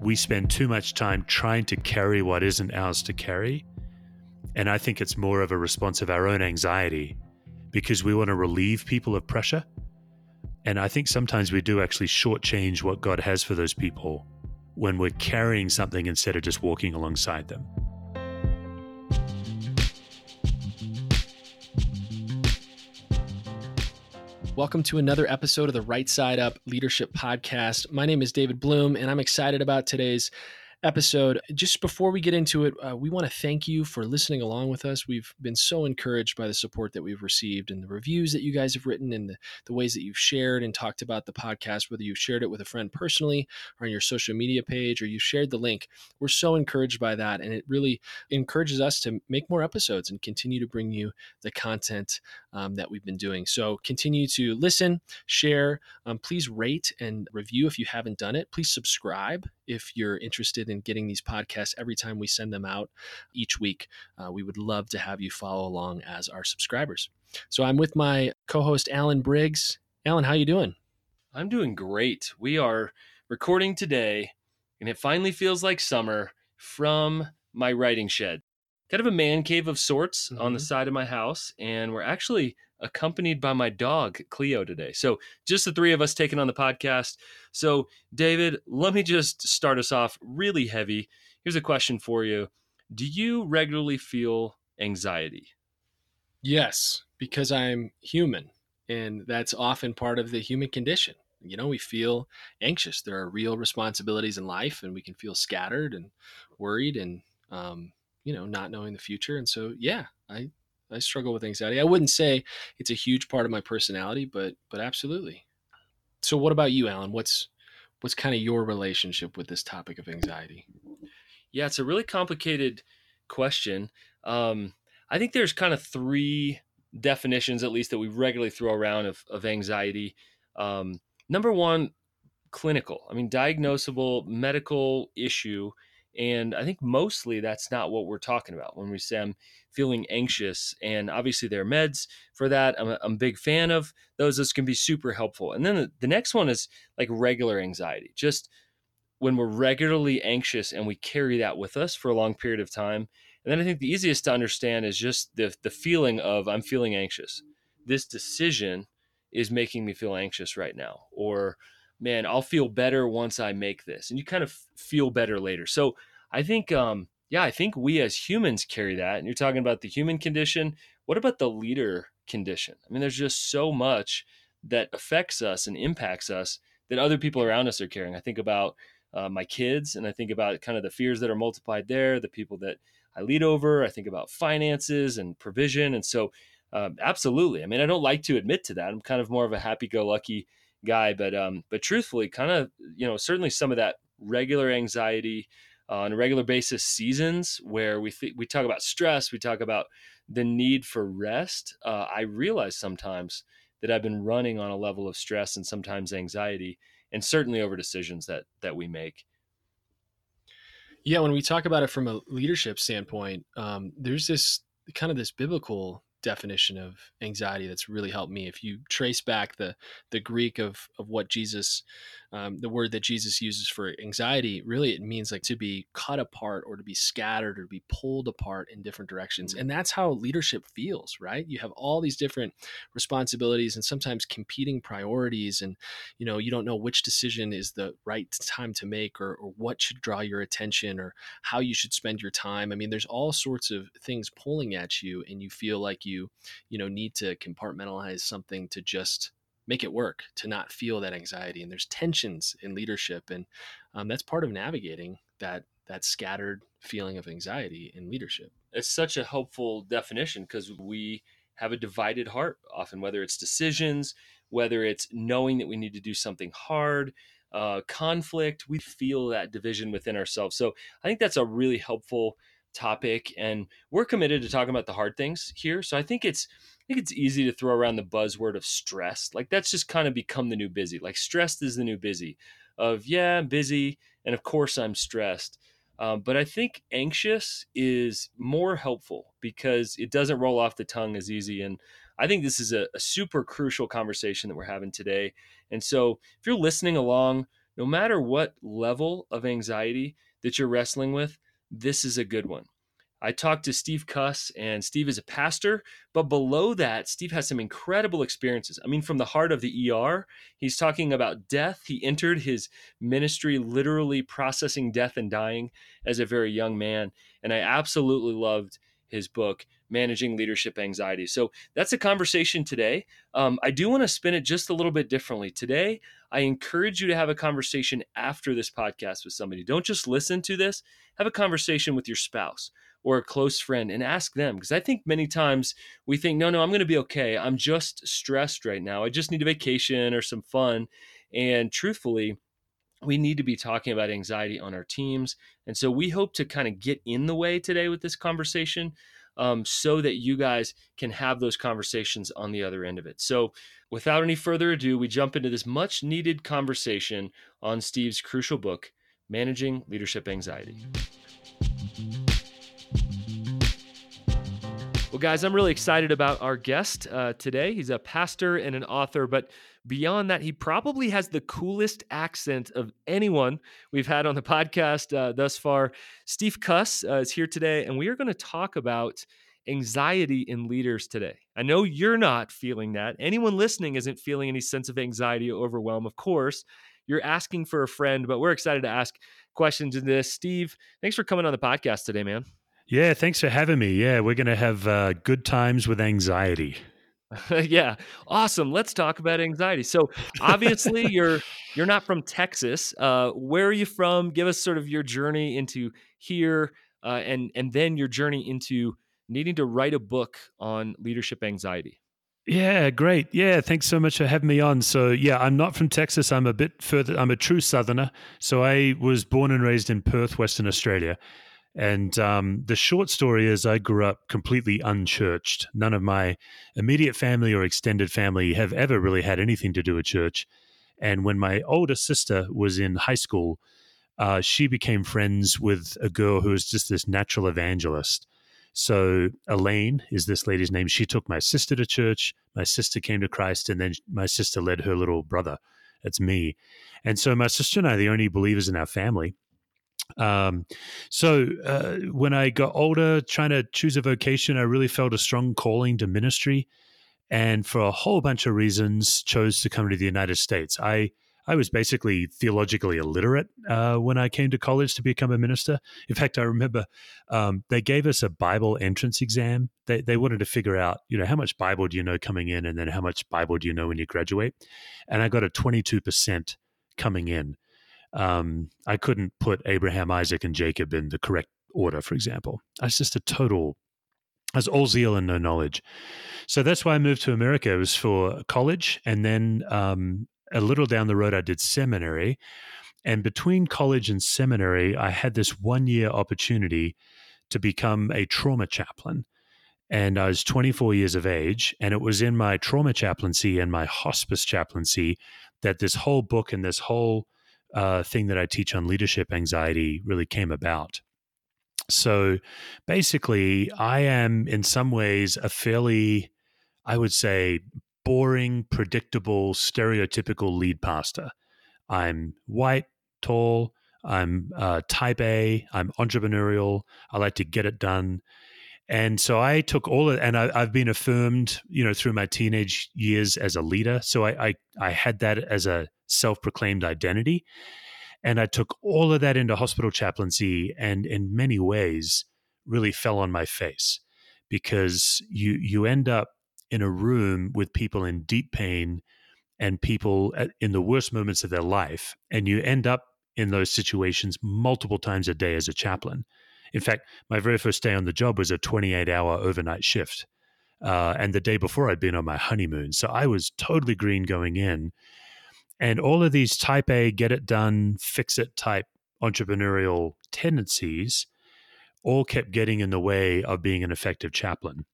we spend too much time trying to carry what isn't ours to carry. And I think it's more of a response of our own anxiety because we want to relieve people of pressure. And I think sometimes we do actually shortchange what God has for those people when we're carrying something instead of just walking alongside them. Welcome to another episode of the Right Side Up Leadership Podcast. My name is David Bloom, and I'm excited about today's episode. Just before we get into it, uh, we want to thank you for listening along with us. We've been so encouraged by the support that we've received and the reviews that you guys have written and the, the ways that you've shared and talked about the podcast, whether you've shared it with a friend personally or on your social media page or you've shared the link. We're so encouraged by that. And it really encourages us to make more episodes and continue to bring you the content um, that we've been doing. So continue to listen, share. Um, please rate and review if you haven't done it. Please subscribe if you're interested in getting these podcasts every time we send them out each week. Uh, we would love to have you follow along as our subscribers. So I'm with my co-host Alan Briggs. Alan, how you doing? I'm doing great. We are recording today, and it finally feels like summer from my writing shed. Kind of a man cave of sorts mm-hmm. on the mm-hmm. side of my house, and we're actually accompanied by my dog, Cleo, today. So just the three of us taking on the podcast. So, David, let me just start us off really heavy. Here's a question for you Do you regularly feel anxiety? Yes, because I'm human, and that's often part of the human condition. You know, we feel anxious. There are real responsibilities in life, and we can feel scattered and worried and, um, you know, not knowing the future. And so, yeah, I I struggle with anxiety. I wouldn't say it's a huge part of my personality, but but absolutely. So what about you, Alan? What's what's kind of your relationship with this topic of anxiety? Yeah, it's a really complicated question. Um, I think there's kind of three definitions, at least, that we regularly throw around of, of anxiety. Um, number one, clinical. I mean, diagnosable medical issue and I think mostly that's not what we're talking about when we say I'm feeling anxious. And obviously, there are meds for that. I'm a, I'm a big fan of those. Those can be super helpful. And then the, the next one is like regular anxiety, just when we're regularly anxious and we carry that with us for a long period of time. And then I think the easiest to understand is just the, the feeling of I'm feeling anxious. This decision is making me feel anxious right now. Or, man, I'll feel better once I make this. And you kind of feel better later. So I think, um, yeah, I think we as humans carry that. And you're talking about the human condition. What about the leader condition? I mean, there's just so much that affects us and impacts us that other people around us are carrying. I think about uh, my kids and I think about kind of the fears that are multiplied there, the people that I lead over. I think about finances and provision. And so, um, absolutely. I mean, I don't like to admit to that. I'm kind of more of a happy go lucky guy, but um, but truthfully, kind of you know certainly some of that regular anxiety uh, on a regular basis seasons where we th- we talk about stress, we talk about the need for rest. Uh, I realize sometimes that I've been running on a level of stress and sometimes anxiety, and certainly over decisions that that we make. Yeah, when we talk about it from a leadership standpoint, um, there's this kind of this biblical definition of anxiety that's really helped me. If you trace back the the Greek of of what Jesus, um, the word that Jesus uses for anxiety, really it means like to be cut apart or to be scattered or to be pulled apart in different directions. Mm-hmm. And that's how leadership feels, right? You have all these different responsibilities and sometimes competing priorities, and you know you don't know which decision is the right time to make or, or what should draw your attention or how you should spend your time. I mean, there's all sorts of things pulling at you, and you feel like you you know need to compartmentalize something to just make it work to not feel that anxiety and there's tensions in leadership and um, that's part of navigating that that scattered feeling of anxiety in leadership. It's such a helpful definition because we have a divided heart often whether it's decisions whether it's knowing that we need to do something hard uh, conflict we feel that division within ourselves. So i think that's a really helpful topic and we're committed to talking about the hard things here so i think it's i think it's easy to throw around the buzzword of stress like that's just kind of become the new busy like stressed is the new busy of yeah i'm busy and of course i'm stressed um, but i think anxious is more helpful because it doesn't roll off the tongue as easy and i think this is a, a super crucial conversation that we're having today and so if you're listening along no matter what level of anxiety that you're wrestling with, this is a good one. I talked to Steve Cuss, and Steve is a pastor. But below that, Steve has some incredible experiences. I mean, from the heart of the ER, he's talking about death. He entered his ministry literally processing death and dying as a very young man. And I absolutely loved his book, Managing Leadership Anxiety. So that's a conversation today. Um, I do want to spin it just a little bit differently. Today, I encourage you to have a conversation after this podcast with somebody. Don't just listen to this, have a conversation with your spouse or a close friend and ask them. Because I think many times we think, no, no, I'm going to be okay. I'm just stressed right now. I just need a vacation or some fun. And truthfully, we need to be talking about anxiety on our teams. And so we hope to kind of get in the way today with this conversation um, so that you guys can have those conversations on the other end of it. So without any further ado, we jump into this much needed conversation on Steve's crucial book, Managing Leadership Anxiety. Well, guys, I'm really excited about our guest uh, today. He's a pastor and an author, but beyond that, he probably has the coolest accent of anyone we've had on the podcast uh, thus far. Steve Cuss uh, is here today, and we are going to talk about anxiety in leaders today. I know you're not feeling that. Anyone listening isn't feeling any sense of anxiety or overwhelm, of course. You're asking for a friend, but we're excited to ask questions in this. Steve, thanks for coming on the podcast today, man. Yeah, thanks for having me. Yeah, we're going to have uh, good times with anxiety. yeah, awesome. Let's talk about anxiety. So, obviously, you're you're not from Texas. Uh, where are you from? Give us sort of your journey into here, uh, and and then your journey into needing to write a book on leadership anxiety. Yeah, great. Yeah, thanks so much for having me on. So, yeah, I'm not from Texas. I'm a bit further. I'm a true Southerner. So, I was born and raised in Perth, Western Australia. And um, the short story is I grew up completely unchurched. None of my immediate family or extended family have ever really had anything to do with church. And when my older sister was in high school, uh, she became friends with a girl who was just this natural evangelist. So Elaine is this lady's name. She took my sister to church. My sister came to Christ, and then my sister led her little brother. That's me. And so my sister and I are the only believers in our family. Um, so uh, when I got older, trying to choose a vocation, I really felt a strong calling to ministry, and for a whole bunch of reasons, chose to come to the United States. I I was basically theologically illiterate uh, when I came to college to become a minister. In fact, I remember um, they gave us a Bible entrance exam. They, they wanted to figure out, you know, how much Bible do you know coming in, and then how much Bible do you know when you graduate. And I got a twenty two percent coming in um, I couldn't put Abraham, Isaac, and Jacob in the correct order, for example. Was just a total, was all zeal and no knowledge. So that's why I moved to America. It was for college. And then um, a little down the road, I did seminary. And between college and seminary, I had this one year opportunity to become a trauma chaplain. And I was 24 years of age. And it was in my trauma chaplaincy and my hospice chaplaincy that this whole book and this whole uh, thing that I teach on leadership anxiety really came about. So basically, I am in some ways a fairly, I would say, boring, predictable, stereotypical lead pastor. I'm white, tall, I'm uh, type A, I'm entrepreneurial, I like to get it done. And so I took all of, and I, have been affirmed, you know, through my teenage years as a leader. So I, I, I had that as a self proclaimed identity. And I took all of that into hospital chaplaincy and in many ways really fell on my face because you, you end up in a room with people in deep pain and people in the worst moments of their life. And you end up in those situations multiple times a day as a chaplain. In fact, my very first day on the job was a 28 hour overnight shift. Uh, and the day before, I'd been on my honeymoon. So I was totally green going in. And all of these type A, get it done, fix it type entrepreneurial tendencies all kept getting in the way of being an effective chaplain.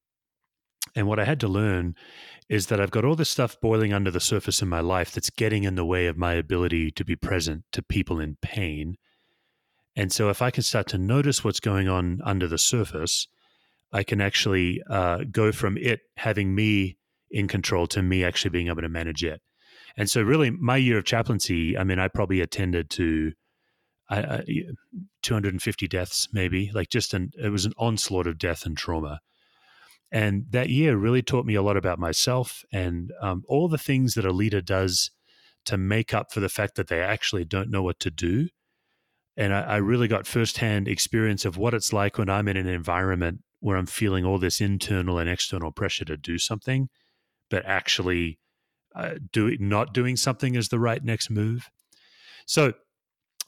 And what I had to learn is that I've got all this stuff boiling under the surface in my life that's getting in the way of my ability to be present to people in pain. And so, if I can start to notice what's going on under the surface, I can actually uh, go from it having me in control to me actually being able to manage it. And so, really, my year of chaplaincy, I mean, I probably attended to I, I, 250 deaths, maybe, like just an, it was an onslaught of death and trauma. And that year really taught me a lot about myself and um, all the things that a leader does to make up for the fact that they actually don't know what to do. And I, I really got firsthand experience of what it's like when I'm in an environment where I'm feeling all this internal and external pressure to do something, but actually uh, do, not doing something is the right next move. So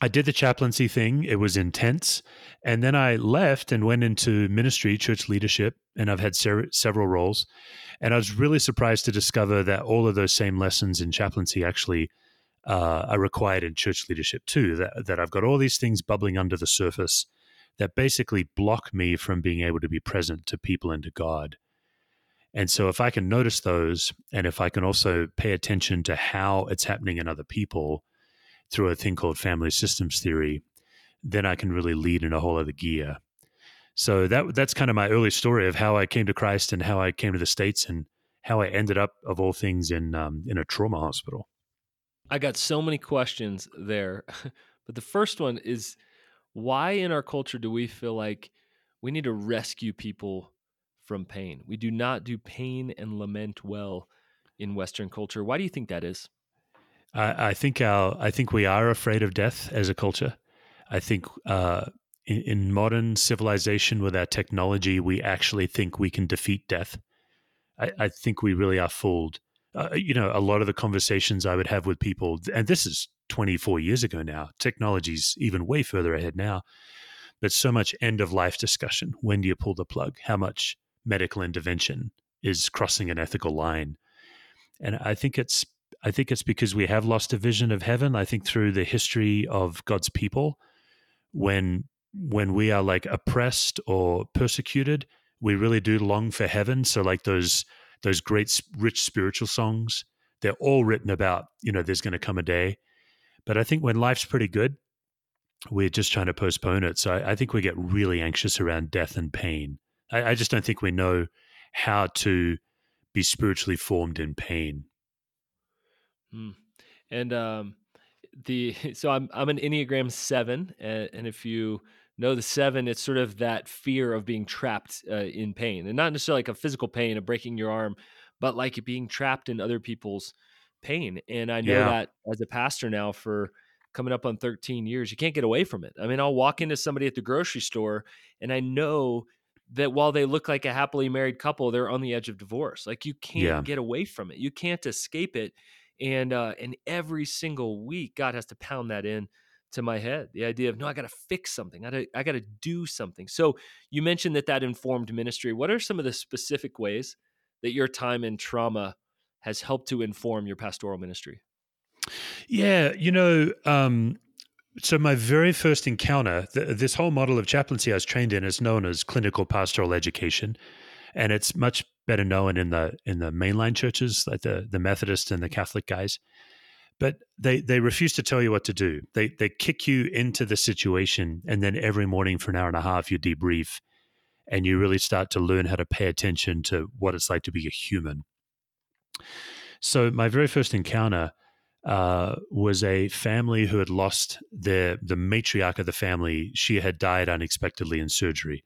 I did the chaplaincy thing. It was intense. And then I left and went into ministry, church leadership, and I've had ser- several roles. And I was really surprised to discover that all of those same lessons in chaplaincy actually uh, are required in church leadership too. That, that I've got all these things bubbling under the surface that basically block me from being able to be present to people and to God. And so, if I can notice those, and if I can also pay attention to how it's happening in other people, through a thing called family systems theory, then I can really lead in a whole other gear. So that that's kind of my early story of how I came to Christ and how I came to the states and how I ended up, of all things, in um, in a trauma hospital. I got so many questions there, but the first one is why in our culture do we feel like we need to rescue people from pain? We do not do pain and lament well in Western culture. Why do you think that is? I, I, think our I think we are afraid of death as a culture. I think uh, in, in, modern civilization, with our technology, we actually think we can defeat death. I, I think we really are fooled. Uh, you know, a lot of the conversations I would have with people, and this is 24 years ago now. Technology's even way further ahead now. But so much end of life discussion. When do you pull the plug? How much medical intervention is crossing an ethical line? And I think it's I think it's because we have lost a vision of heaven. I think through the history of God's people, when when we are like oppressed or persecuted, we really do long for heaven. So like those those great rich spiritual songs, they're all written about you know there's going to come a day. But I think when life's pretty good, we're just trying to postpone it. So I, I think we get really anxious around death and pain. I, I just don't think we know how to be spiritually formed in pain. Mm. And um, the so I'm I'm an Enneagram seven, and, and, if you know the seven, it's sort of that fear of being trapped uh, in pain, and not necessarily like a physical pain of breaking your arm, but like being trapped in other people's pain. And I know yeah. that as a pastor now for coming up on 13 years, you can't get away from it. I mean, I'll walk into somebody at the grocery store, and I know that while they look like a happily married couple, they're on the edge of divorce. Like you can't yeah. get away from it. You can't escape it and uh, and every single week god has to pound that in to my head the idea of no i got to fix something i gotta, I got to do something so you mentioned that that informed ministry what are some of the specific ways that your time in trauma has helped to inform your pastoral ministry yeah you know um, so my very first encounter th- this whole model of chaplaincy i was trained in is known as clinical pastoral education and it's much better known in the in the mainline churches like the the Methodist and the Catholic guys. But they they refuse to tell you what to do. They they kick you into the situation, and then every morning for an hour and a half you debrief, and you really start to learn how to pay attention to what it's like to be a human. So my very first encounter uh, was a family who had lost their the matriarch of the family. She had died unexpectedly in surgery,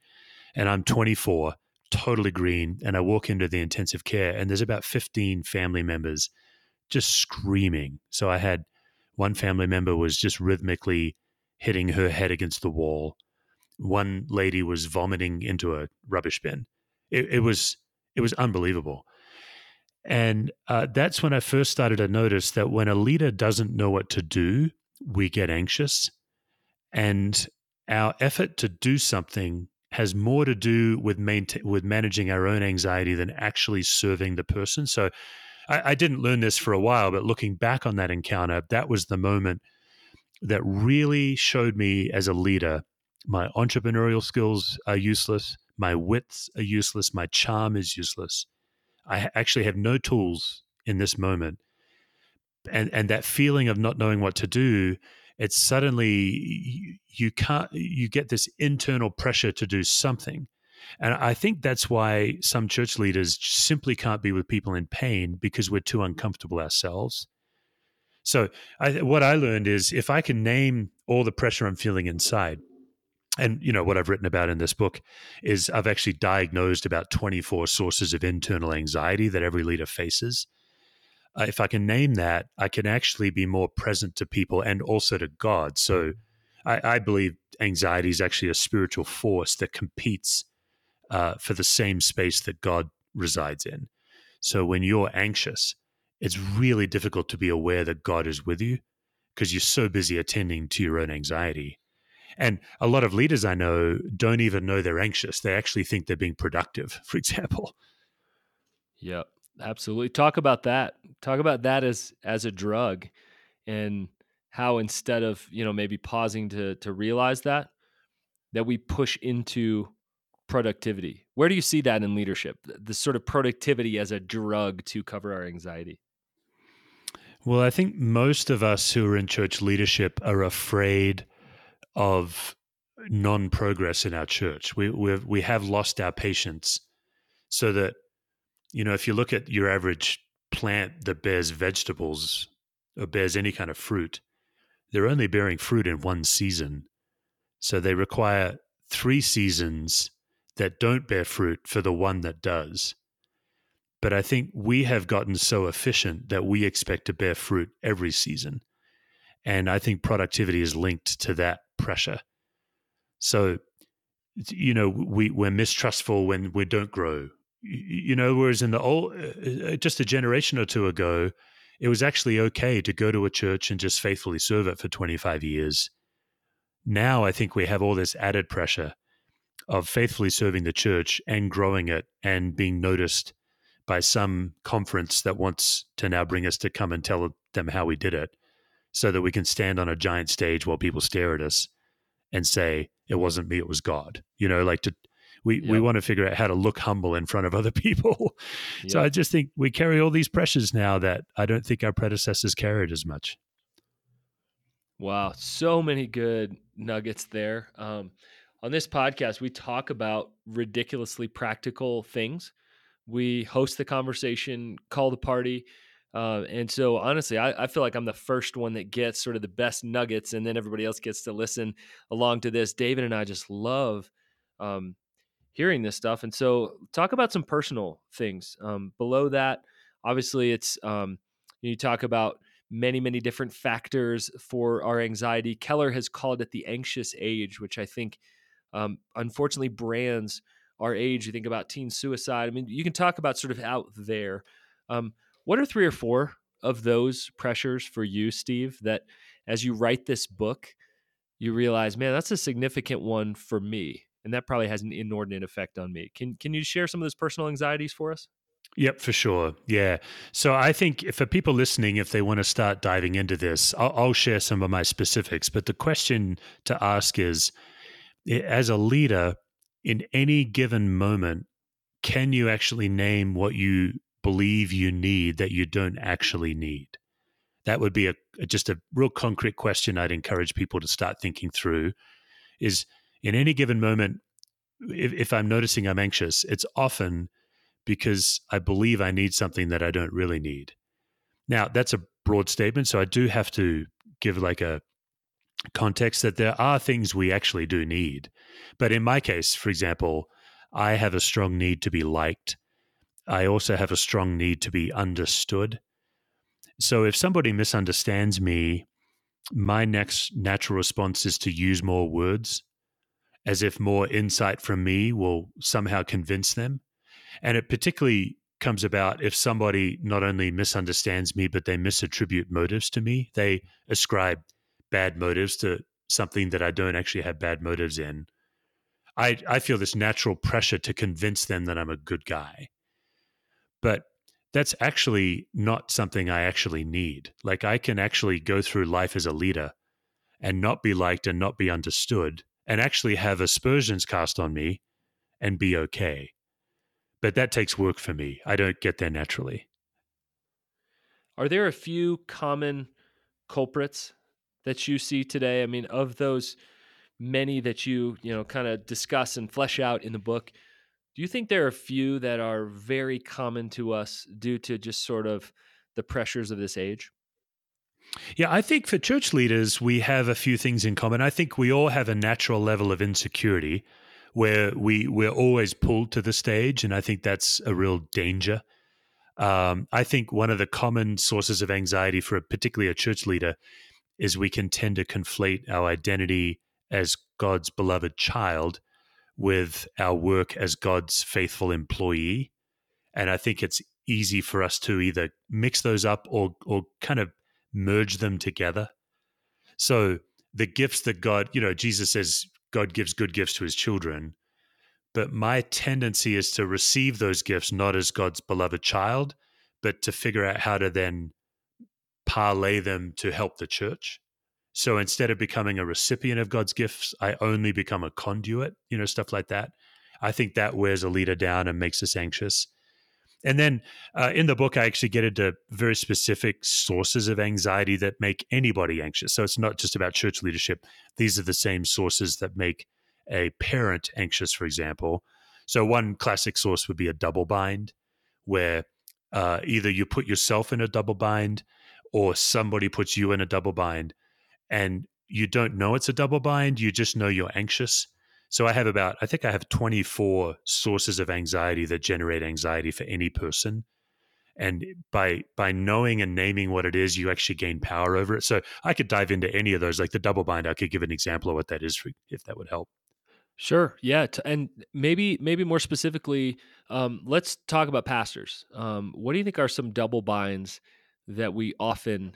and I'm 24 totally green. And I walk into the intensive care, and there's about 15 family members just screaming. So I had one family member was just rhythmically hitting her head against the wall. One lady was vomiting into a rubbish bin. It, it was it was unbelievable. And uh, that's when I first started to notice that when a leader doesn't know what to do, we get anxious. And our effort to do something has more to do with maintain, with managing our own anxiety than actually serving the person. So I, I didn't learn this for a while, but looking back on that encounter, that was the moment that really showed me as a leader my entrepreneurial skills are useless, my wits are useless, my charm is useless. I actually have no tools in this moment. And and that feeling of not knowing what to do it's suddenly you can't you get this internal pressure to do something and i think that's why some church leaders simply can't be with people in pain because we're too uncomfortable ourselves So I, what I learned is if I can name all the pressure I'm feeling inside, and you know what I've written about in this book is I've actually diagnosed about 24 sources of internal anxiety that every leader faces. Uh, if I can name that, I can actually be more present to people and also to God. So I, I believe anxiety is actually a spiritual force that competes uh, for the same space that God resides in. So when you're anxious, it's really difficult to be aware that God is with you because you're so busy attending to your own anxiety. And a lot of leaders I know don't even know they're anxious. They actually think they're being productive, for example. Yep, absolutely. Talk about that. Talk about that as as a drug and how instead of, you know, maybe pausing to to realize that that we push into productivity. Where do you see that in leadership? The sort of productivity as a drug to cover our anxiety? Well, I think most of us who are in church leadership are afraid of non progress in our church. We we've, we have lost our patience, so that you know if you look at your average plant that bears vegetables or bears any kind of fruit, they're only bearing fruit in one season. So they require three seasons that don't bear fruit for the one that does. But I think we have gotten so efficient that we expect to bear fruit every season. And I think productivity is linked to that pressure. So, you know, we, we're mistrustful when we don't grow. You know, whereas in the old, uh, uh, just a generation or two ago, it was actually okay to go to a church and just faithfully serve it for 25 years. Now I think we have all this added pressure of faithfully serving the church and growing it and being noticed by some conference that wants to now bring us to come and tell them how we did it so that we can stand on a giant stage while people stare at us and say it wasn't me it was god you know like to we, yep. we want to figure out how to look humble in front of other people yep. so i just think we carry all these pressures now that i don't think our predecessors carried as much wow so many good nuggets there um, on this podcast we talk about ridiculously practical things we host the conversation, call the party. Uh, and so, honestly, I, I, feel like I'm the first one that gets sort of the best nuggets, and then everybody else gets to listen along to this. David and I just love um, hearing this stuff. And so, talk about some personal things. Um, below that, obviously, it's um, you talk about many, many different factors for our anxiety. Keller has called it the anxious age, which I think, um, unfortunately, brands our age, you think about teen suicide. I mean, you can talk about sort of out there. Um, what are three or four of those pressures for you, Steve, that as you write this book, you realize, man, that's a significant one for me. And that probably has an inordinate effect on me. Can can you share some of those personal anxieties for us? Yep, for sure. Yeah. So I think for people listening, if they want to start diving into this, I'll, I'll share some of my specifics. But the question to ask is as a leader, in any given moment, can you actually name what you believe you need that you don't actually need? That would be a just a real concrete question I'd encourage people to start thinking through is in any given moment if, if I'm noticing I'm anxious, it's often because I believe I need something that I don't really need. Now, that's a broad statement, so I do have to give like a context that there are things we actually do need. But in my case, for example, I have a strong need to be liked. I also have a strong need to be understood. So if somebody misunderstands me, my next natural response is to use more words as if more insight from me will somehow convince them. And it particularly comes about if somebody not only misunderstands me, but they misattribute motives to me. They ascribe bad motives to something that I don't actually have bad motives in, I, I feel this natural pressure to convince them that I'm a good guy. But that's actually not something I actually need. Like I can actually go through life as a leader and not be liked and not be understood and actually have aspersions cast on me and be okay. But that takes work for me. I don't get there naturally. Are there a few common culprits that you see today? I mean, of those many that you, you know, kind of discuss and flesh out in the book, do you think there are a few that are very common to us due to just sort of the pressures of this age? Yeah, I think for church leaders, we have a few things in common. I think we all have a natural level of insecurity where we, we're always pulled to the stage. And I think that's a real danger. Um, I think one of the common sources of anxiety for a, particularly a church leader is we can tend to conflate our identity as God's beloved child with our work as God's faithful employee. And I think it's easy for us to either mix those up or or kind of merge them together. So the gifts that God, you know, Jesus says God gives good gifts to his children. But my tendency is to receive those gifts not as God's beloved child, but to figure out how to then parlay them to help the church. So instead of becoming a recipient of God's gifts, I only become a conduit, you know, stuff like that. I think that wears a leader down and makes us anxious. And then uh, in the book, I actually get into very specific sources of anxiety that make anybody anxious. So it's not just about church leadership. These are the same sources that make a parent anxious, for example. So one classic source would be a double bind, where uh, either you put yourself in a double bind or somebody puts you in a double bind and you don't know it's a double bind. You just know you're anxious so I have about, I think I have 24 sources of anxiety that generate anxiety for any person. And by by knowing and naming what it is, you actually gain power over it. So I could dive into any of those, like the double bind. I could give an example of what that is, for, if that would help. Sure. Yeah. And maybe maybe more specifically, um, let's talk about pastors. Um, what do you think are some double binds that we often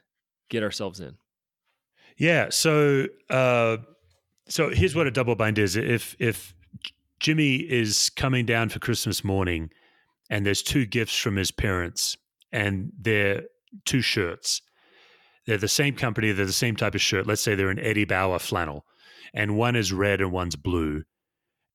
get ourselves in? Yeah. So uh, so here's what a double bind is. If if Jimmy is coming down for Christmas morning and there's two gifts from his parents and they're two shirts. They're the same company, they're the same type of shirt. Let's say they're an Eddie Bauer flannel and one is red and one's blue.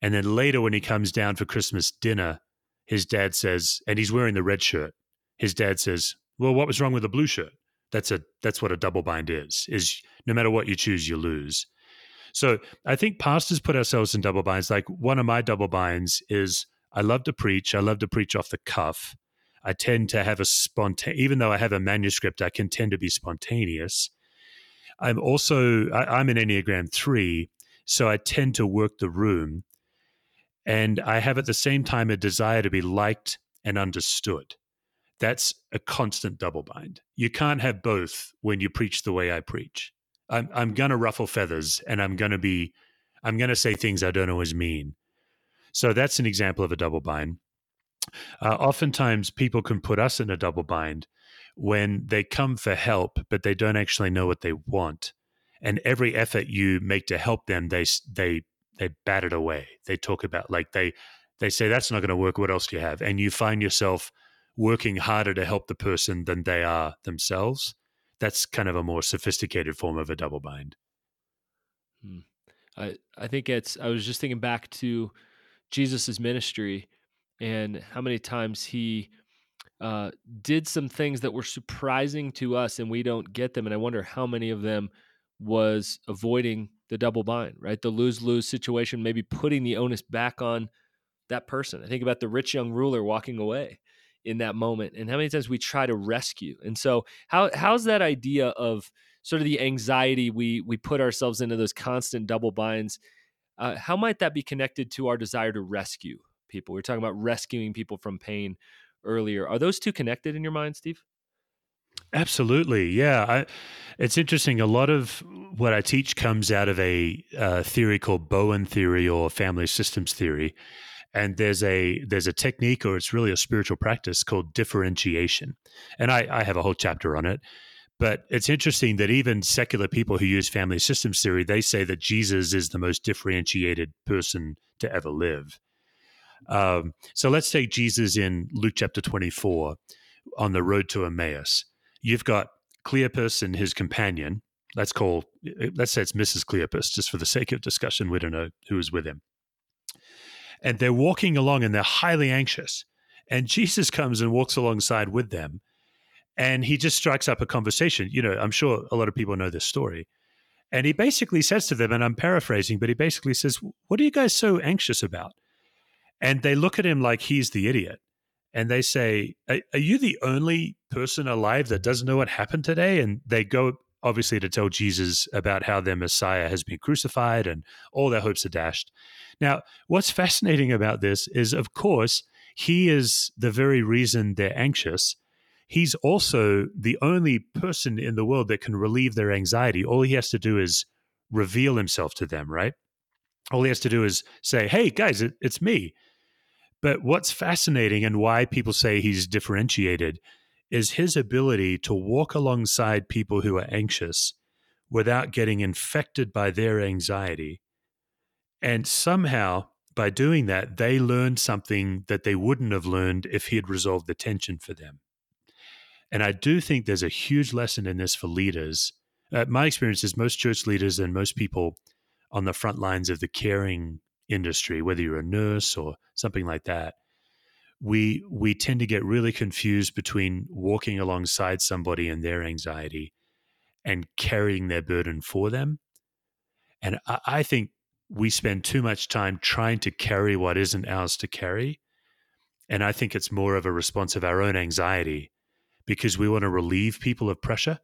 And then later when he comes down for Christmas dinner, his dad says, and he's wearing the red shirt. His dad says, "Well, what was wrong with the blue shirt?" That's a that's what a double bind is. Is no matter what you choose, you lose. So I think pastors put ourselves in double binds. Like one of my double binds is I love to preach. I love to preach off the cuff. I tend to have a spontaneous, even though I have a manuscript, I can tend to be spontaneous. I'm also, I, I'm an Enneagram 3, so I tend to work the room. And I have at the same time a desire to be liked and understood. That's a constant double bind. You can't have both when you preach the way I preach. I'm I'm gonna ruffle feathers and I'm gonna be I'm gonna say things I don't always mean. So that's an example of a double bind. Uh, oftentimes, people can put us in a double bind when they come for help, but they don't actually know what they want. And every effort you make to help them, they they they bat it away. They talk about like they they say that's not going to work. What else do you have? And you find yourself working harder to help the person than they are themselves that's kind of a more sophisticated form of a double bind. Hmm. I I think it's. I was just thinking back to Jesus's ministry and how many times he uh, did some things that were surprising to us and we don't get them. And I wonder how many of them was avoiding the double bind, right? The lose lose situation, maybe putting the onus back on that person. I think about the rich young ruler walking away in that moment and how many times we try to rescue and so how how's that idea of sort of the anxiety we we put ourselves into those constant double binds uh, how might that be connected to our desire to rescue people we are talking about rescuing people from pain earlier are those two connected in your mind steve Absolutely, yeah. I, it's interesting. A lot of what I teach comes out of a uh, theory called Bowen theory or family systems theory, and there's a there's a technique or it's really a spiritual practice called differentiation. And I, I have a whole chapter on it. But it's interesting that even secular people who use family systems theory they say that jesus is the most differentiated person to ever live. Um, so let's take jesus in luke chapter 24 on the road to emmaus. You've got cleopas and his companion. Let's call let's say it's mrs cleopas just for the sake of discussion. We don't know who is with him and they're walking along and they're highly anxious. And Jesus comes and walks alongside with them. And he just strikes up a conversation. You know, I'm sure a lot of people know this story. And he basically says to them, and I'm paraphrasing, but he basically says, What are you guys so anxious about? And they look at him like he's the idiot. And they say, Are, are you the only person alive that doesn't know what happened today? And they go obviously to tell Jesus about how their Messiah has been crucified and all their hopes are dashed. Now, what's fascinating about this is, of course, he is the very reason they're anxious. He's also the only person in the world that can relieve their anxiety. All he has to do is reveal himself to them, right? All he has to do is say, Hey, guys, it, it's me. But what's fascinating and why people say he's differentiated is his ability to walk alongside people who are anxious without getting infected by their anxiety. And somehow, by doing that, they learned something that they wouldn't have learned if he had resolved the tension for them. And I do think there's a huge lesson in this for leaders. Uh, my experience is most church leaders and most people on the front lines of the caring industry, whether you're a nurse or something like that, we we tend to get really confused between walking alongside somebody and their anxiety and carrying their burden for them. And I, I think we spend too much time trying to carry what isn't ours to carry. And I think it's more of a response of our own anxiety because we want to relieve people of pressure.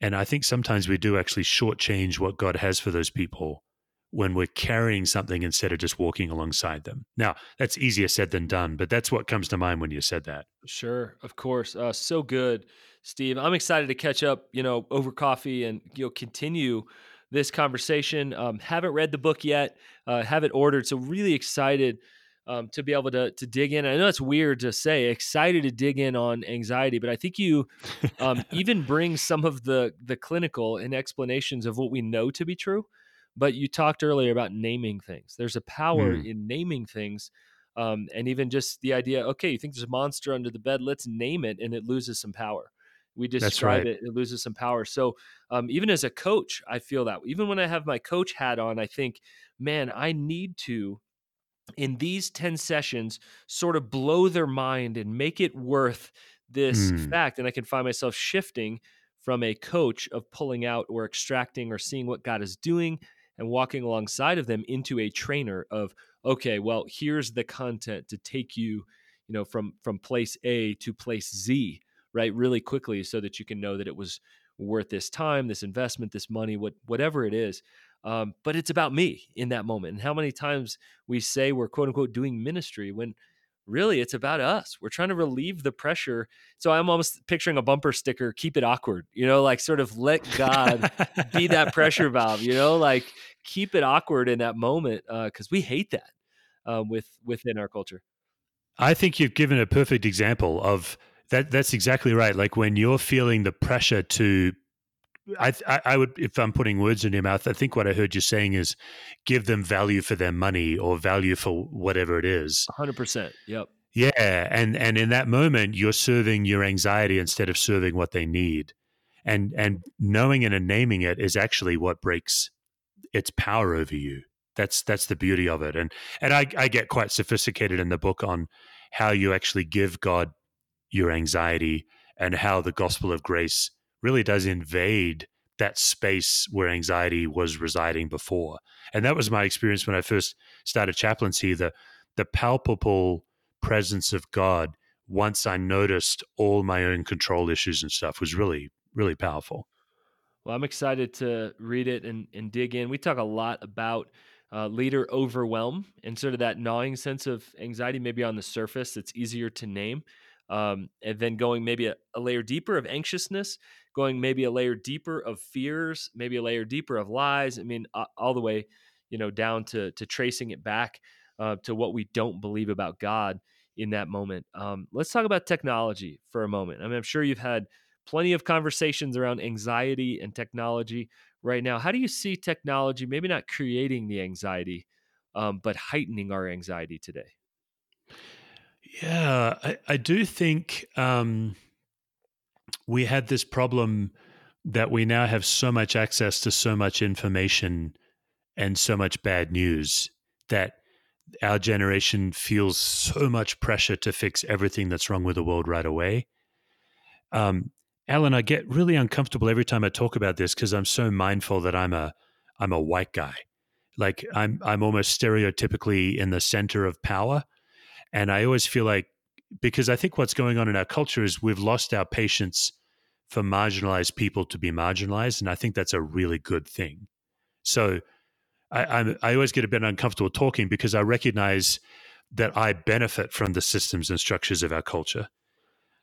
And I think sometimes we do actually shortchange what God has for those people when we're carrying something instead of just walking alongside them. Now, that's easier said than done, but that's what comes to mind when you said that. Sure, of course. Uh, so good, Steve. I'm excited to catch up, you know, over coffee and you know continue this conversation. Um, haven't read the book yet, uh, have it ordered, so really excited um, to be able to to dig in. I know it's weird to say, excited to dig in on anxiety, but I think you um, even bring some of the the clinical and explanations of what we know to be true. But you talked earlier about naming things. There's a power mm. in naming things. Um, and even just the idea, okay, you think there's a monster under the bed, let's name it, and it loses some power. We describe right. it, it loses some power. So um, even as a coach, I feel that. Even when I have my coach hat on, I think, man, I need to in these 10 sessions sort of blow their mind and make it worth this mm. fact and i can find myself shifting from a coach of pulling out or extracting or seeing what god is doing and walking alongside of them into a trainer of okay well here's the content to take you you know from from place a to place z right really quickly so that you can know that it was worth this time this investment this money what whatever it is um, but it's about me in that moment and how many times we say we're quote unquote doing ministry when really it's about us. We're trying to relieve the pressure. So i'm almost picturing a bumper sticker keep it awkward you know like sort of let god be that pressure valve you know like keep it awkward in that moment because uh, we hate that um, with within our culture. I think you've given a perfect example of that that's exactly right like when you're feeling the pressure to I, I would, if I'm putting words in your mouth, I think what I heard you saying is give them value for their money or value for whatever it is. 100%. Yep. Yeah. And, and in that moment, you're serving your anxiety instead of serving what they need. And, and knowing it and naming it is actually what breaks its power over you. That's, that's the beauty of it. And, and I, I get quite sophisticated in the book on how you actually give God your anxiety and how the gospel of grace really does invade that space where anxiety was residing before. And that was my experience when I first started chaplaincy. The the palpable presence of God once I noticed all my own control issues and stuff was really, really powerful. Well, I'm excited to read it and, and dig in. We talk a lot about uh, leader overwhelm and sort of that gnawing sense of anxiety, maybe on the surface, it's easier to name. Um, and then going maybe a, a layer deeper of anxiousness going maybe a layer deeper of fears, maybe a layer deeper of lies. I mean, all the way, you know, down to to tracing it back uh, to what we don't believe about God in that moment. Um, let's talk about technology for a moment. I mean, I'm sure you've had plenty of conversations around anxiety and technology right now. How do you see technology maybe not creating the anxiety, um, but heightening our anxiety today? Yeah, I, I do think um, we had this problem that we now have so much access to so much information and so much bad news that our generation feels so much pressure to fix everything that's wrong with the world right away. Um, Alan, I get really uncomfortable every time I talk about this because I'm so mindful that I'm a I'm a white guy. Like I'm I'm almost stereotypically in the center of power, and I always feel like because I think what's going on in our culture is we've lost our patience for marginalized people to be marginalized. And I think that's a really good thing. So I, I'm, I always get a bit uncomfortable talking because I recognize that I benefit from the systems and structures of our culture.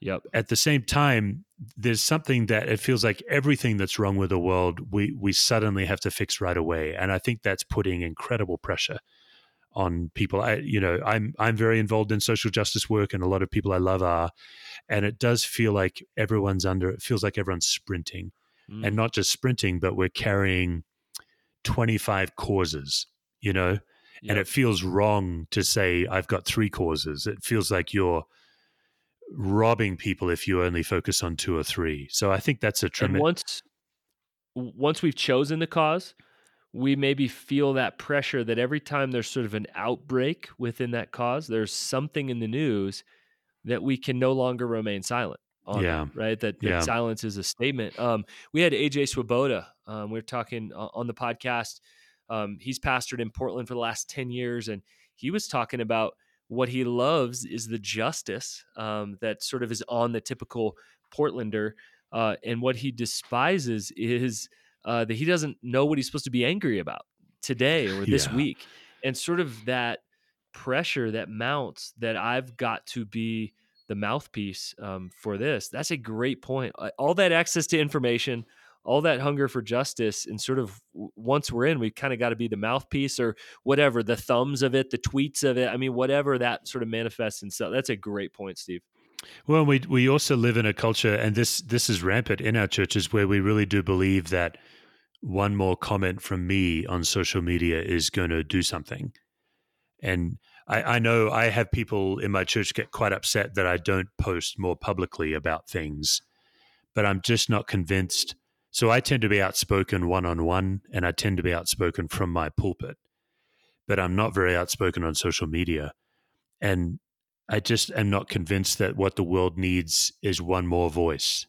Yep. At the same time, there's something that it feels like everything that's wrong with the world, we we suddenly have to fix right away, and I think that's putting incredible pressure on people. I, you know, I'm I'm very involved in social justice work, and a lot of people I love are, and it does feel like everyone's under. It feels like everyone's sprinting, mm. and not just sprinting, but we're carrying 25 causes. You know, yep. and it feels wrong to say I've got three causes. It feels like you're robbing people if you only focus on two or three. So I think that's a tremendous. Once, once we've chosen the cause, we maybe feel that pressure that every time there's sort of an outbreak within that cause, there's something in the news that we can no longer remain silent. On, yeah. Right. That, that yeah. silence is a statement. Um, we had AJ Swoboda. Um, we are talking on the podcast. Um, he's pastored in Portland for the last 10 years, and he was talking about what he loves is the justice um, that sort of is on the typical Portlander. Uh, and what he despises is uh, that he doesn't know what he's supposed to be angry about today or this yeah. week. And sort of that pressure that mounts that I've got to be the mouthpiece um, for this. That's a great point. All that access to information, all that hunger for justice and sort of once we're in we kind of got to be the mouthpiece or whatever the thumbs of it the tweets of it i mean whatever that sort of manifests and so that's a great point steve well we we also live in a culture and this this is rampant in our churches where we really do believe that one more comment from me on social media is going to do something and I, I know I have people in my church get quite upset that I don't post more publicly about things, but I'm just not convinced so I tend to be outspoken one on one, and I tend to be outspoken from my pulpit, but I'm not very outspoken on social media. And I just am not convinced that what the world needs is one more voice.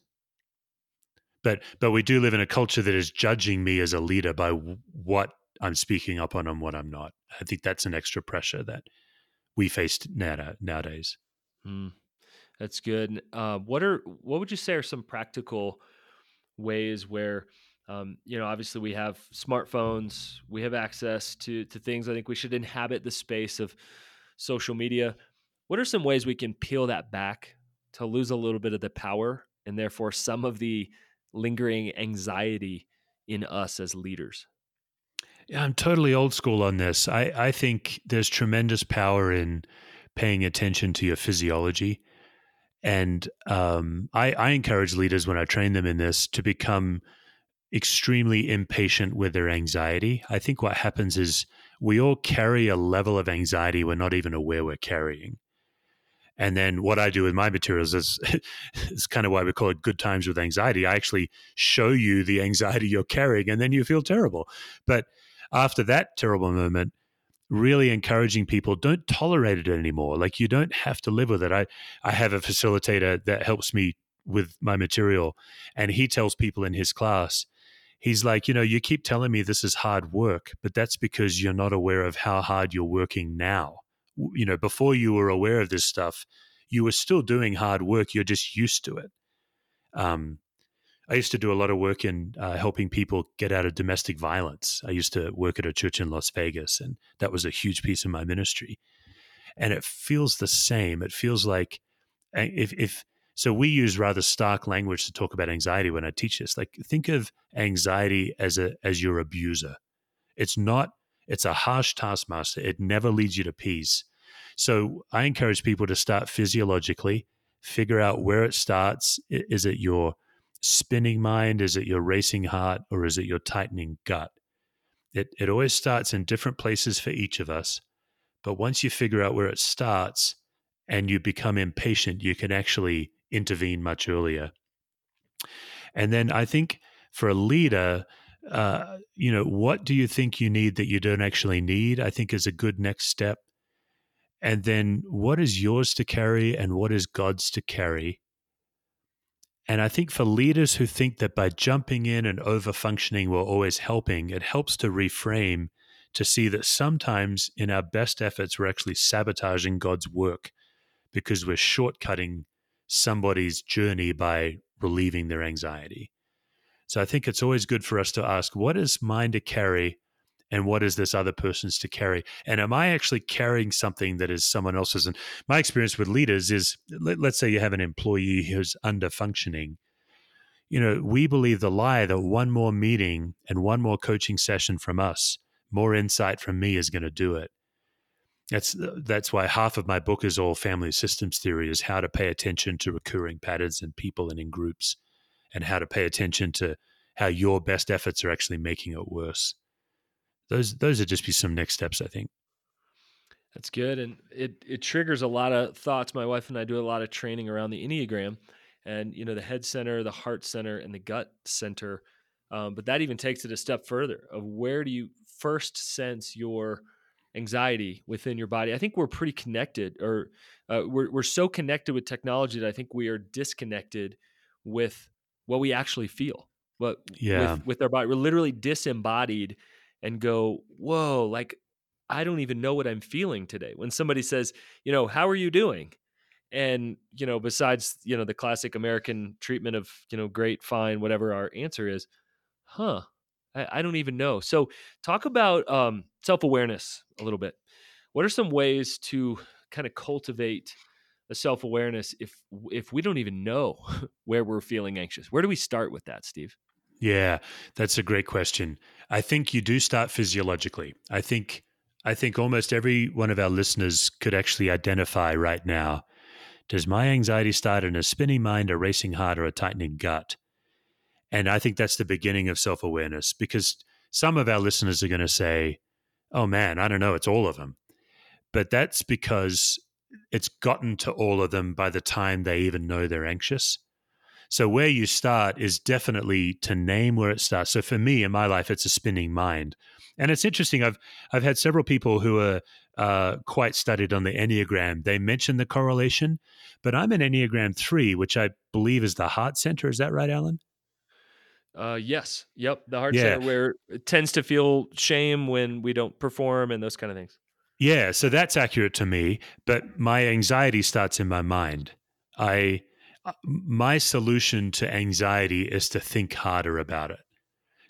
But but we do live in a culture that is judging me as a leader by what I'm speaking up on and what I'm not. I think that's an extra pressure that we face now nowadays. Mm, that's good. Uh, what are what would you say are some practical ways where um, you know obviously we have smartphones we have access to to things i think we should inhabit the space of social media what are some ways we can peel that back to lose a little bit of the power and therefore some of the lingering anxiety in us as leaders yeah, I'm totally old school on this. I, I think there's tremendous power in paying attention to your physiology and um, I, I encourage leaders when I train them in this to become extremely impatient with their anxiety. I think what happens is we all carry a level of anxiety we're not even aware we're carrying. And then what I do with my materials is it's kind of why we call it good times with anxiety. I actually show you the anxiety you're carrying and then you feel terrible. But after that terrible moment, really encouraging people don't tolerate it anymore like you don't have to live with it i i have a facilitator that helps me with my material and he tells people in his class he's like you know you keep telling me this is hard work but that's because you're not aware of how hard you're working now you know before you were aware of this stuff you were still doing hard work you're just used to it um I used to do a lot of work in uh, helping people get out of domestic violence. I used to work at a church in Las Vegas, and that was a huge piece of my ministry. And it feels the same. It feels like eh, if, if so, we use rather stark language to talk about anxiety when I teach this. Like, think of anxiety as a as your abuser. It's not. It's a harsh taskmaster. It never leads you to peace. So I encourage people to start physiologically, figure out where it starts. Is it your spinning mind? Is it your racing heart or is it your tightening gut? It, it always starts in different places for each of us. But once you figure out where it starts and you become impatient, you can actually intervene much earlier. And then I think for a leader, uh, you know, what do you think you need that you don't actually need? I think is a good next step. And then what is yours to carry and what is God's to carry? And I think for leaders who think that by jumping in and over functioning we're always helping, it helps to reframe to see that sometimes in our best efforts, we're actually sabotaging God's work because we're shortcutting somebody's journey by relieving their anxiety. So I think it's always good for us to ask what is mine to carry and what is this other person's to carry? And am I actually carrying something that is someone else's? And my experience with leaders is let, us say you have an employee who's under functioning. You know, we believe the lie that one more meeting and one more coaching session from us, more insight from me is going to do it. That's uh, that's why half of my book is all family systems theory is how to pay attention to recurring patterns in people and in groups and how to pay attention to how your best efforts are actually making it worse. Those those would just be some next steps, I think. That's good, and it it triggers a lot of thoughts. My wife and I do a lot of training around the enneagram, and you know the head center, the heart center, and the gut center. Um, but that even takes it a step further of where do you first sense your anxiety within your body. I think we're pretty connected, or uh, we're we're so connected with technology that I think we are disconnected with what we actually feel. What yeah. with, with our body, we're literally disembodied and go, whoa, like I don't even know what I'm feeling today. When somebody says, you know, how are you doing? And, you know, besides, you know, the classic American treatment of, you know, great, fine, whatever our answer is, huh, I, I don't even know. So talk about um, self awareness a little bit. What are some ways to kind of cultivate a self awareness if if we don't even know where we're feeling anxious? Where do we start with that, Steve? Yeah, that's a great question. I think you do start physiologically. I think I think almost every one of our listeners could actually identify right now. Does my anxiety start in a spinning mind, a racing heart, or a tightening gut? And I think that's the beginning of self awareness because some of our listeners are going to say, oh man, I don't know, it's all of them. But that's because it's gotten to all of them by the time they even know they're anxious. So where you start is definitely to name where it starts. So for me in my life, it's a spinning mind. And it's interesting. I've I've had several people who are uh, quite studied on the Enneagram. They mention the correlation, but I'm an Enneagram three, which I believe is the heart center. Is that right, Alan? Uh, yes. Yep. The heart yeah. center where it tends to feel shame when we don't perform and those kind of things. Yeah. So that's accurate to me. But my anxiety starts in my mind. I, my solution to anxiety is to think harder about it.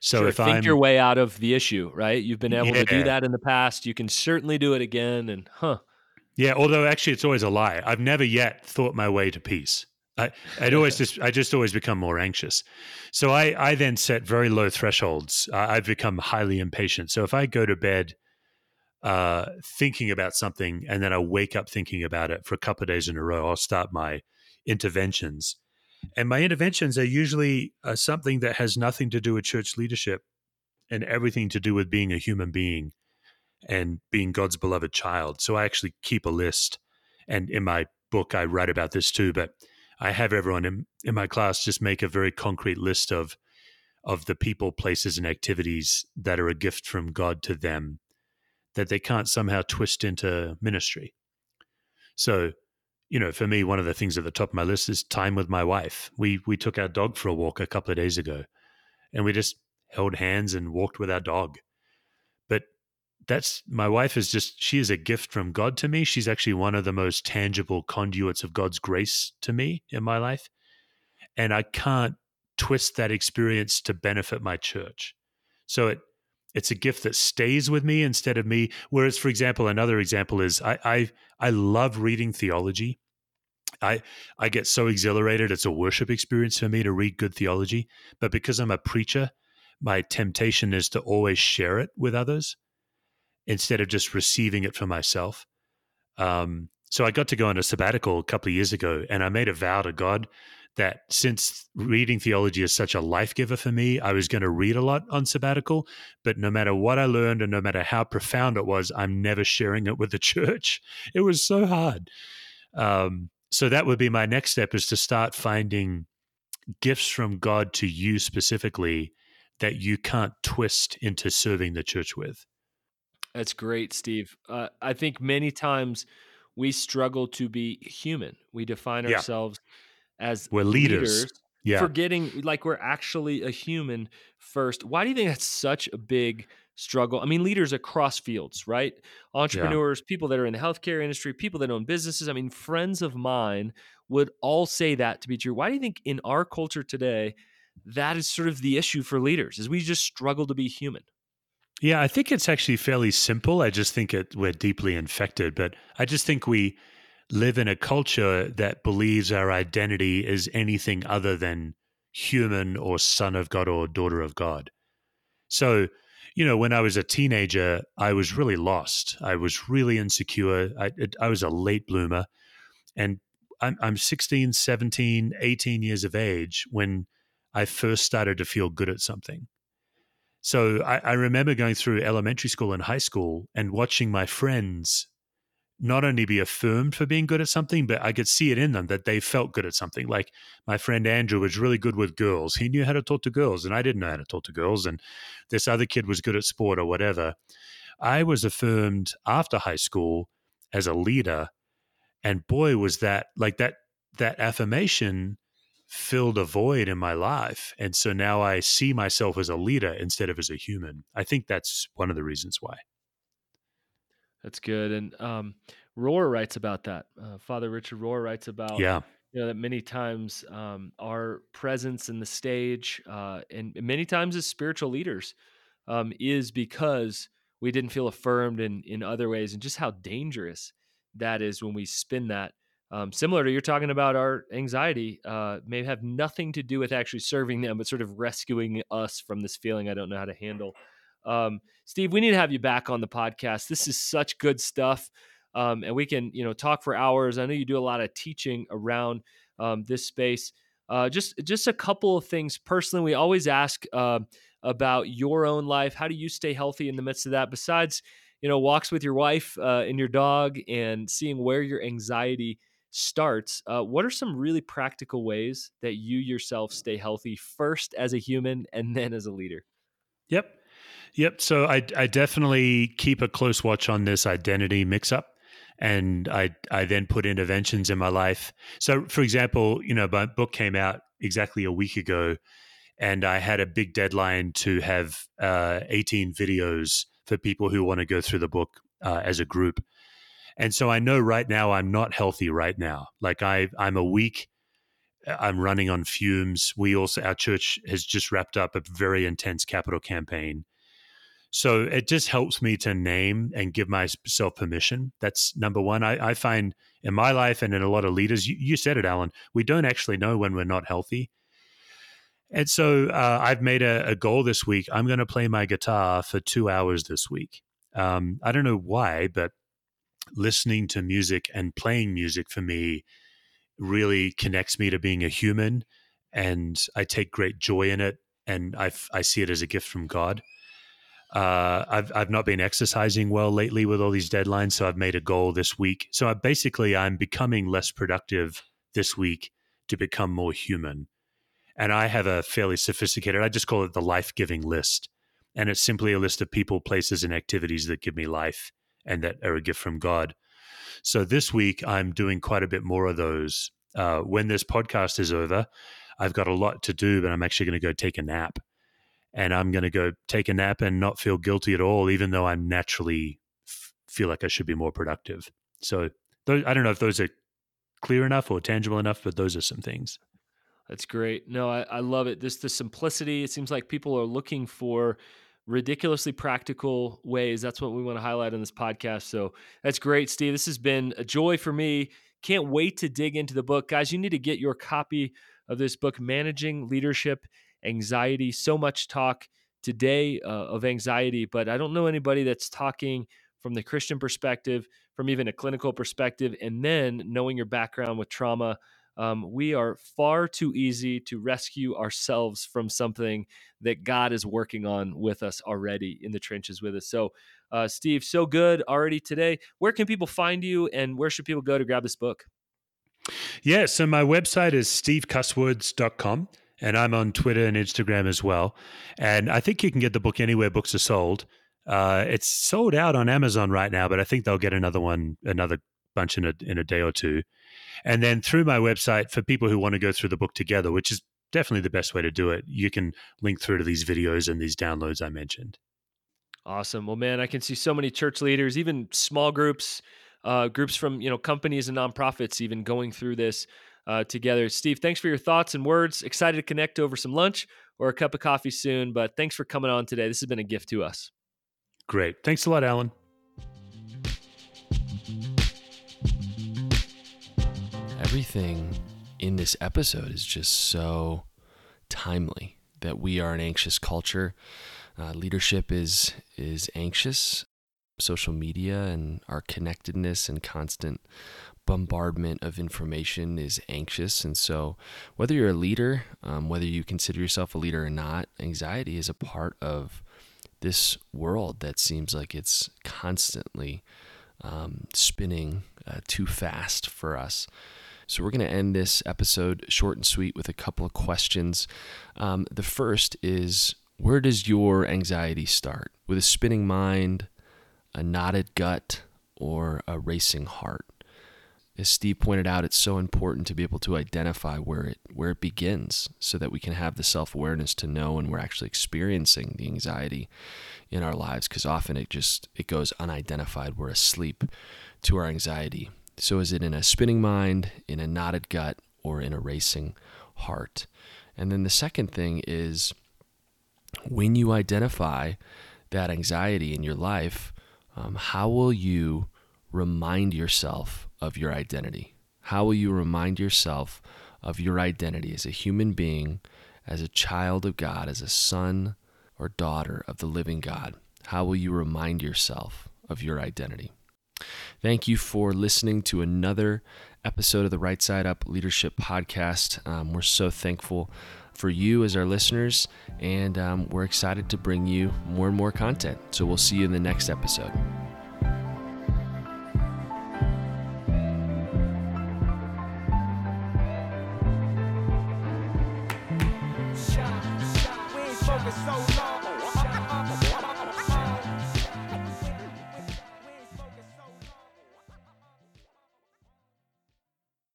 So sure, if think I'm, your way out of the issue, right? You've been able yeah. to do that in the past. You can certainly do it again. And huh. Yeah. Although actually, it's always a lie. I've never yet thought my way to peace. I, I'd always just, I just always become more anxious. So I, I then set very low thresholds. Uh, I've become highly impatient. So if I go to bed uh, thinking about something and then I wake up thinking about it for a couple of days in a row, I'll start my interventions. And my interventions are usually uh, something that has nothing to do with church leadership and everything to do with being a human being and being God's beloved child. So I actually keep a list. And in my book, I write about this too. But I have everyone in, in my class just make a very concrete list of of the people, places, and activities that are a gift from God to them that they can't somehow twist into ministry. So, you know, for me, one of the things at the top of my list is time with my wife. We we took our dog for a walk a couple of days ago, and we just held hands and walked with our dog But that's my wife is just she is a gift from God to me. She's actually one of the most tangible conduits of God's grace to me in my life. And I can't twist that experience to benefit my church. So it it's a gift that stays with me instead of me. Whereas, for example, another example is I I, I love reading theology. I I get so exhilarated. It's a worship experience for me to read good theology. But because I'm a preacher, my temptation is to always share it with others instead of just receiving it for myself. Um, so I got to go on a sabbatical a couple of years ago, and I made a vow to God that since reading theology is such a life giver for me, I was going to read a lot on sabbatical. But no matter what I learned and no matter how profound it was, I'm never sharing it with the church. It was so hard. Um, so that would be my next step is to start finding gifts from God to you specifically that you can't twist into serving the church with. That's great, Steve. Uh, I think many times we struggle to be human. We define yeah. ourselves as we're leaders, leaders yeah. forgetting like we're actually a human first. Why do you think that's such a big struggle? I mean, leaders across fields, right? Entrepreneurs, yeah. people that are in the healthcare industry, people that own businesses. I mean, friends of mine would all say that to be true. Why do you think in our culture today that is sort of the issue for leaders? Is we just struggle to be human? Yeah, I think it's actually fairly simple. I just think it, we're deeply infected, but I just think we live in a culture that believes our identity is anything other than human or son of God or daughter of God. So, you know, when I was a teenager, I was really lost. I was really insecure. I, I was a late bloomer. And I'm, I'm 16, 17, 18 years of age when I first started to feel good at something. So I, I remember going through elementary school and high school and watching my friends not only be affirmed for being good at something, but I could see it in them that they felt good at something. Like my friend Andrew was really good with girls. He knew how to talk to girls, and I didn't know how to talk to girls. And this other kid was good at sport or whatever. I was affirmed after high school as a leader. And boy, was that like that, that affirmation filled a void in my life. And so now I see myself as a leader instead of as a human. I think that's one of the reasons why. That's good. And um, Rohr writes about that. Uh, Father Richard Rohr writes about yeah. You know that many times um, our presence in the stage, uh, and many times as spiritual leaders, um, is because we didn't feel affirmed in in other ways, and just how dangerous that is when we spin that. Um, similar to you're talking about our anxiety, uh, may have nothing to do with actually serving them, but sort of rescuing us from this feeling I don't know how to handle. Um, Steve, we need to have you back on the podcast. This is such good stuff. Um, and we can, you know, talk for hours. I know you do a lot of teaching around um, this space. Uh, just, just a couple of things personally. We always ask uh, about your own life. How do you stay healthy in the midst of that? Besides, you know, walks with your wife uh, and your dog, and seeing where your anxiety starts. Uh, what are some really practical ways that you yourself stay healthy first as a human and then as a leader? Yep. Yep. So I, I definitely keep a close watch on this identity mix up. And I, I then put interventions in my life. So, for example, you know, my book came out exactly a week ago, and I had a big deadline to have uh, 18 videos for people who want to go through the book uh, as a group. And so I know right now I'm not healthy right now. Like I, I'm a week. I'm running on fumes. We also, our church has just wrapped up a very intense capital campaign. So it just helps me to name and give myself permission. That's number one. I, I find in my life and in a lot of leaders, you, you, said it, Alan, we don't actually know when we're not healthy. And so uh, I've made a, a, goal this week. I'm going to play my guitar for two hours this week. Um, I don't know why, but listening to music and playing music for me really connects me to being a human. And I take great joy in it. And I, I see it as a gift from God. Uh, I've I've not been exercising well lately with all these deadlines, so I've made a goal this week. So I basically I'm becoming less productive this week to become more human. And I have a fairly sophisticated. I just call it the life giving list, and it's simply a list of people, places, and activities that give me life and that are a gift from God. So this week I'm doing quite a bit more of those. Uh, when this podcast is over, I've got a lot to do, but I'm actually going to go take a nap and I'm going to go take a nap and not feel guilty at all, even though I naturally f- feel like I should be more productive. So those, I don't know if those are clear enough or tangible enough, but those are some things. That's great. No, I, I love it. This the simplicity. It seems like people are looking for ridiculously practical ways. That's what we want to highlight on this podcast. So that's great, Steve. This has been a joy for me. Can't wait to dig into the book. Guys, you need to get your copy of this book, Managing Leadership anxiety. So much talk today uh, of anxiety, but I don't know anybody that's talking from the Christian perspective, from even a clinical perspective, and then knowing your background with trauma. Um, we are far too easy to rescue ourselves from something that God is working on with us already in the trenches with us. So, uh, Steve, so good already today. Where can people find you and where should people go to grab this book? Yeah, so my website is stevecusswords.com and I'm on Twitter and Instagram as well. And I think you can get the book anywhere books are sold. Uh, it's sold out on Amazon right now, but I think they'll get another one, another bunch in a in a day or two. And then through my website for people who want to go through the book together, which is definitely the best way to do it, you can link through to these videos and these downloads I mentioned. Awesome. Well, man, I can see so many church leaders, even small groups, uh, groups from you know companies and nonprofits, even going through this uh, together. Steve, thanks for your thoughts and words. Excited to connect over some lunch or a cup of coffee soon. But thanks for coming on today. This has been a gift to us. Great. Thanks a lot, Alan. Everything in this episode is just so timely that we are an anxious culture. Uh, leadership is is anxious. Social media and our connectedness and constant bombardment of information is anxious. And so, whether you're a leader, um, whether you consider yourself a leader or not, anxiety is a part of this world that seems like it's constantly um, spinning uh, too fast for us. So, we're going to end this episode short and sweet with a couple of questions. Um, the first is Where does your anxiety start? With a spinning mind, a knotted gut, or a racing heart? As Steve pointed out, it's so important to be able to identify where it where it begins so that we can have the self-awareness to know when we're actually experiencing the anxiety in our lives because often it just it goes unidentified. We're asleep to our anxiety. So, is it in a spinning mind, in a knotted gut, or in a racing heart? And then the second thing is when you identify that anxiety in your life, um, how will you remind yourself of your identity? How will you remind yourself of your identity as a human being, as a child of God, as a son or daughter of the living God? How will you remind yourself of your identity? Thank you for listening to another episode of the Right Side Up Leadership Podcast. Um, we're so thankful for you as our listeners, and um, we're excited to bring you more and more content. So we'll see you in the next episode.